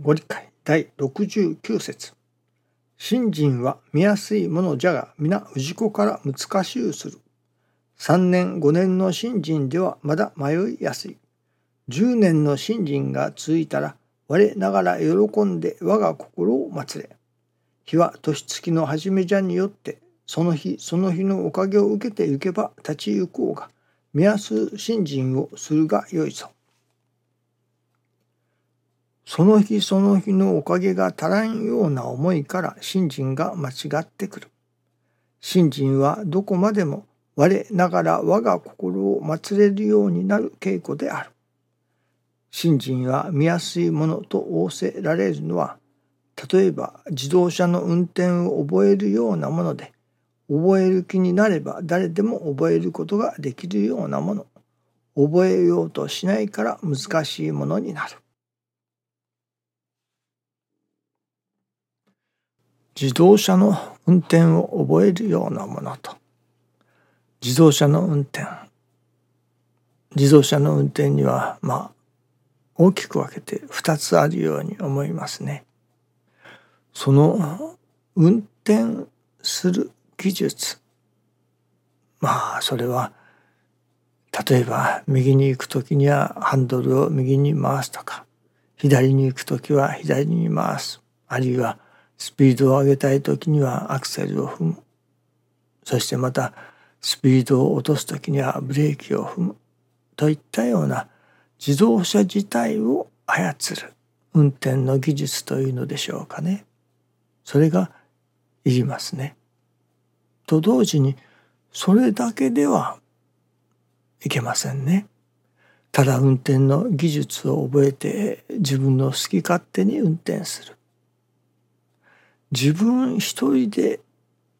ご理解第69節信心は見やすいものじゃが皆氏子から難しゅうする。三年五年の信心ではまだ迷いやすい。十年の信心がついたら我ながら喜んで我が心を祭れ。日は年月の初めじゃによってその日その日のおかげを受けてゆけば立ち行こうが見やす信心をするがよいぞ。その日その日のおかげが足らんような思いから信心が間違ってくる。信心はどこまでも我ながら我が心を祀れるようになる稽古である。信心は見やすいものと仰せられるのは、例えば自動車の運転を覚えるようなもので、覚える気になれば誰でも覚えることができるようなもの。覚えようとしないから難しいものになる。自動車の運転を覚えるようなものと。自動車の運転。自動車の運転にはまあ大きく分けて2つあるように思いますね。その運転する技術。まあそれは例えば右に行く時にはハンドルを右に回すとか左に行く時は左に回す。あるいはスピードを上げたい時にはアクセルを踏むそしてまたスピードを落とす時にはブレーキを踏むといったような自動車自体を操る運転の技術というのでしょうかねそれがいりますね。と同時にそれだけではいけませんね。ただ運転の技術を覚えて自分の好き勝手に運転する。自分一人で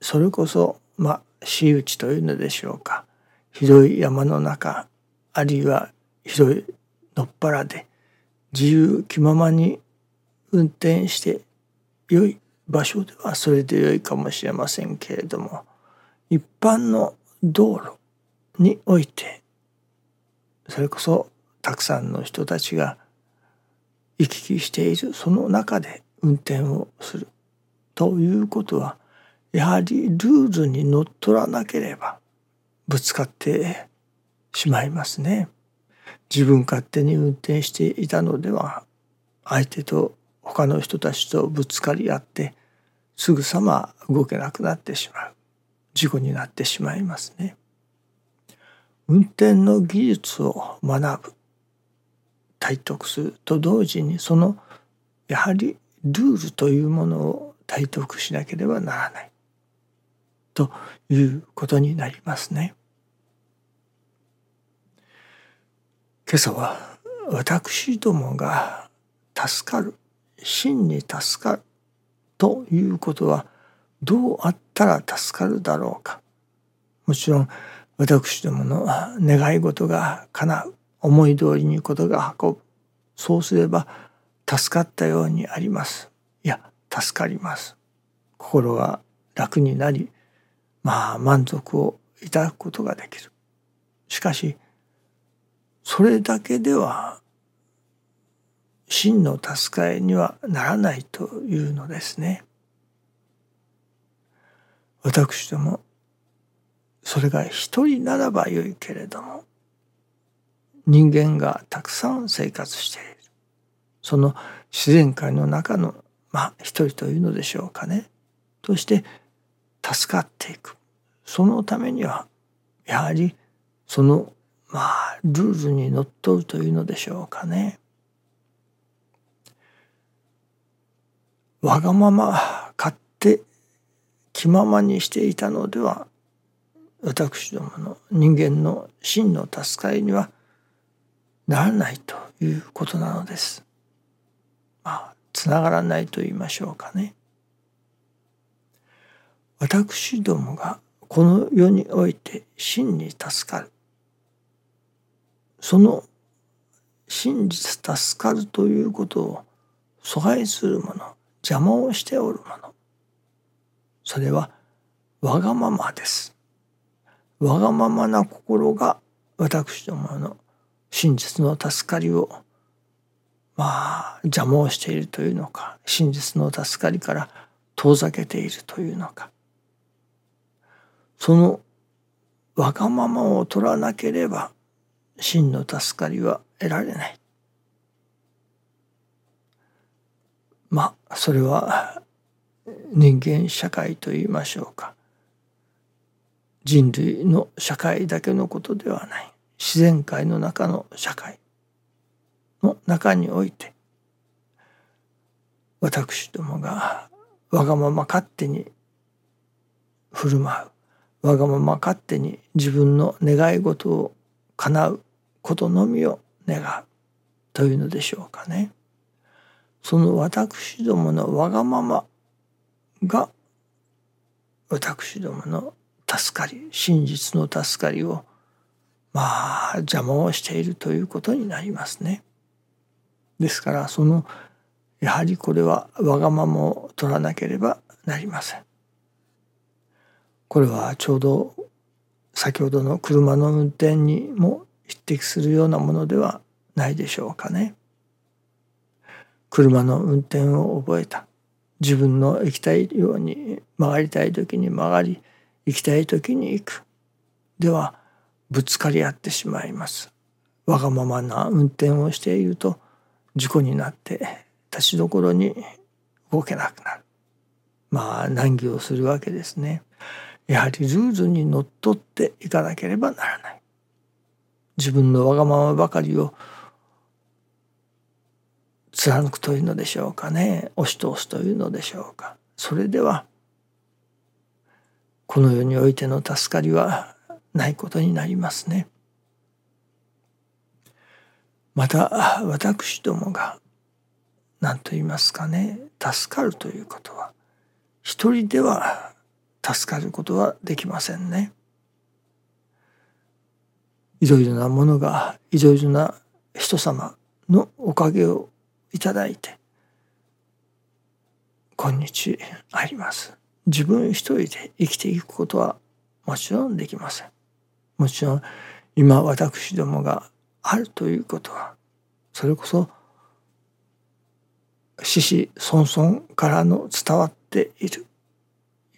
それこそまあ私有地というのでしょうか。広い山の中あるいは広いのっぱらで自由気ままに運転して良い場所ではそれで良いかもしれませんけれども一般の道路においてそれこそたくさんの人たちが行き来しているその中で運転をする。ということはやはりルールにのっとらなければぶつかってしまいますね。自分勝手に運転していたのでは相手と他の人たちとぶつかり合ってすぐさま動けなくなってしまう事故になってしまいますね。運転の技術を学ぶ体得すると同時にそのやはりルールというものを体得しなければならない。ということになりますね。今朝は私どもが助かる真に助かるということはどうあったら助かるだろうか。もちろん私どもの願い事が叶う思い通りにことが運ぶ。そうすれば助かったようにあります。いや助かります。心が楽になりまあ満足をいただくことができる。しかしそれだけでは真の助かりにはならないというのですね。私どもそれが一人ならばよいけれども人間がたくさん生活している。その自然界の中のまあ一人というのでしょうかねとして助かっていくそのためにはやはりそのまあルールにのっとるというのでしょうかね。わがまま勝手気ままにしていたのでは私どもの人間の真の助かりにはならないということなのです。まあつながらないと言いましょうかね。私どもがこの世において真に助かるその真実助かるということを阻害するもの邪魔をしておるものそれはわがままですわがままな心が私どもの真実の助かりをまあ邪魔をしているというのか真実の助かりから遠ざけているというのか。そのわがままを取らなければ真の助かりは得られない。まあそれは人間社会といいましょうか。人類の社会だけのことではない。自然界の中の社会。の中において私どもがわがまま勝手に振る舞うわがまま勝手に自分の願い事を叶うことのみを願うというのでしょうかね。その私どものわがままが私どもの助かり真実の助かりをまあ邪魔をしているということになりますね。ですからそのやはりこれはわがままを取らなければなりません。これはちょうど先ほどの車の運転にも匹敵するようなものではないでしょうかね。車の運転を覚えた自分の行きたいように曲がりたい時に曲がり行きたい時に行くではぶつかり合ってしまいますわがままな運転をしていると事故になって立ちどころに動けなくなる。まあ難儀をするわけですね。やはりルールにのっとっていかなければならない。自分のわがままばかりを貫くというのでしょうかね。押し通すというのでしょうか。それではこの世においての助かりはないことになりますね。また私どもが何と言いますかね助かるということは一人では助かることはできませんね。いろいろなものがいろいろな人様のおかげをいただいて今日あります自分一人で生きていくことはもちろんできませんもちろん今私どもがあるということはそれこそ獅子々孫々からの伝わっている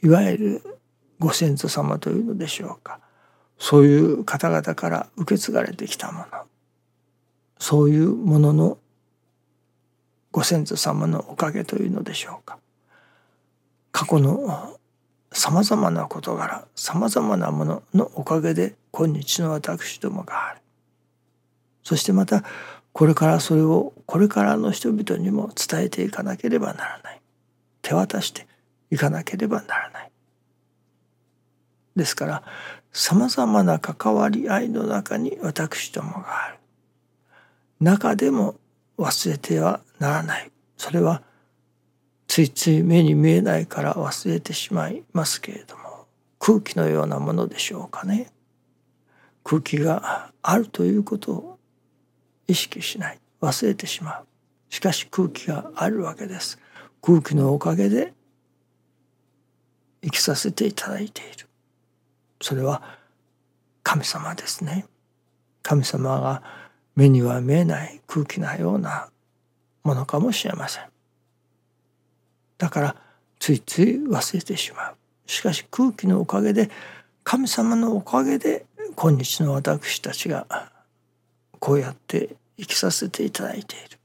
いわゆるご先祖様というのでしょうか。そういう方々から受け継がれてきたもの。そういうもののご先祖様のおかげというのでしょうか。過去のさまざまな事柄さまざまなもののおかげで今日の私どもがある。そしてまたこれからそれをこれからの人々にも伝えていかなければならない。手渡していかなければならない。ですからさまざまな関わり合いの中に私どもがある。中でも忘れてはならない。それはついつい目に見えないから忘れてしまいますけれども空気のようなものでしょうかね。空気があるということを意識しない。忘れてしまう。しかし空気があるわけです。空気のおかげで生きさせていただいている。それは神様ですね。神様が目には見えない空気なようなものかもしれません。だからついつい忘れてしまう。しかし空気のおかげで神様のおかげで今日の私たちがこうやって生きさせていただいている。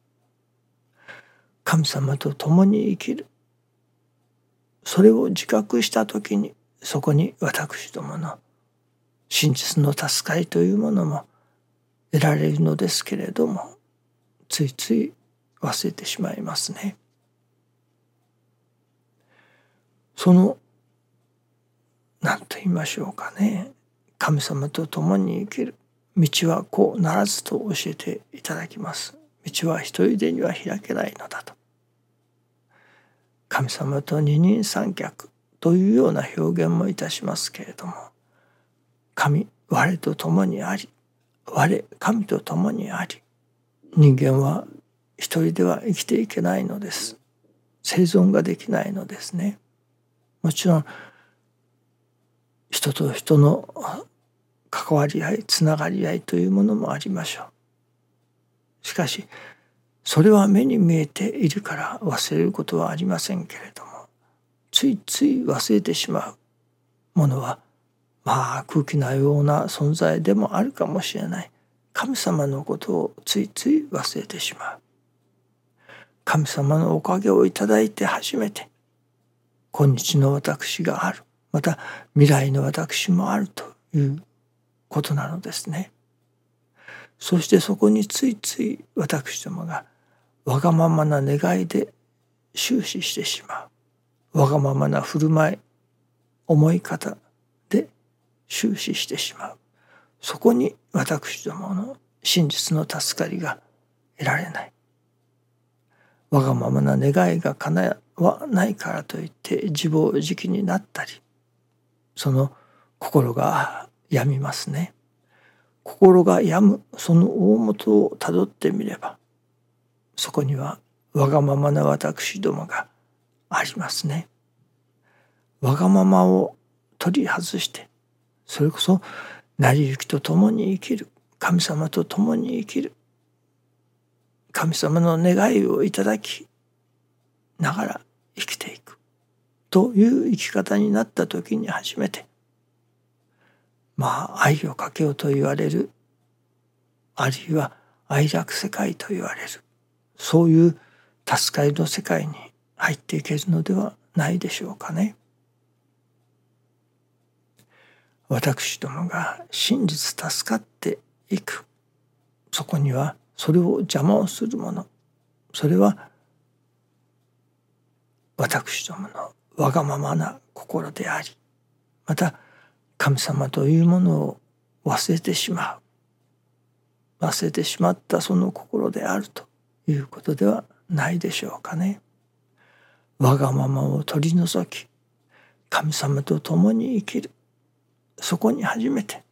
神様と共に生きる。それを自覚した時にそこに私どもの真実の助かりというものも得られるのですけれどもついつい忘れてしまいますね。その何と言いましょうかね。神様と共に生きる。道はこうならずと教えていただきます。道は一人でには開けないのだと。神様と二人三脚というような表現もいたしますけれども神我と共にあり我神と共にあり人間は一人では生きていけないのです。生存ができないのですね。もちろん人と人の関わり合いつながり合いというものもありましょう。しかしそれは目に見えているから忘れることはありませんけれどもついつい忘れてしまうものはまあ空気のような存在でもあるかもしれない。神様のことをついつい忘れてしまう。神様のおかげをいただいて初めて今日の私がある。また未来の私もあるということなのですね。そしてそこについつい私どもがわがままな願いで終始してしまう。わがままな振る舞い思い方で終始してしまう。そこに私どもの真実の助かりが得られない。わがままな願いが叶わないからといって自暴自棄になったりその心が病みますね。心が病むその大元をたどってみればそこにはわがままな私どもがありますね。わがままを取り外してそれこそ成り行きと共に生きる神様と共に生きる神様の願いをいただきながら生きていくという生き方になった時に初めてまあ愛をかけようと言われる。あるいは愛楽世界と言われる。そういう助かりの世界に入っていけるのではないでしょうかね。私どもが真実助かっていく。そこにはそれを邪魔をするもの。それは私どものわがままな心であり。また神様というものを忘れてしまう忘れてしまったその心であるということではないでしょうかね。わがままを取り除き神様と共に生きるそこに初めて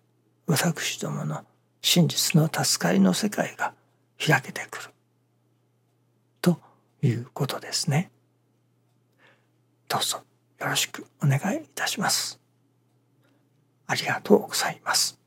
私どもの真実の助かりの世界が開けてくるということですね。どうぞよろしくお願いいたします。ありがとうございます。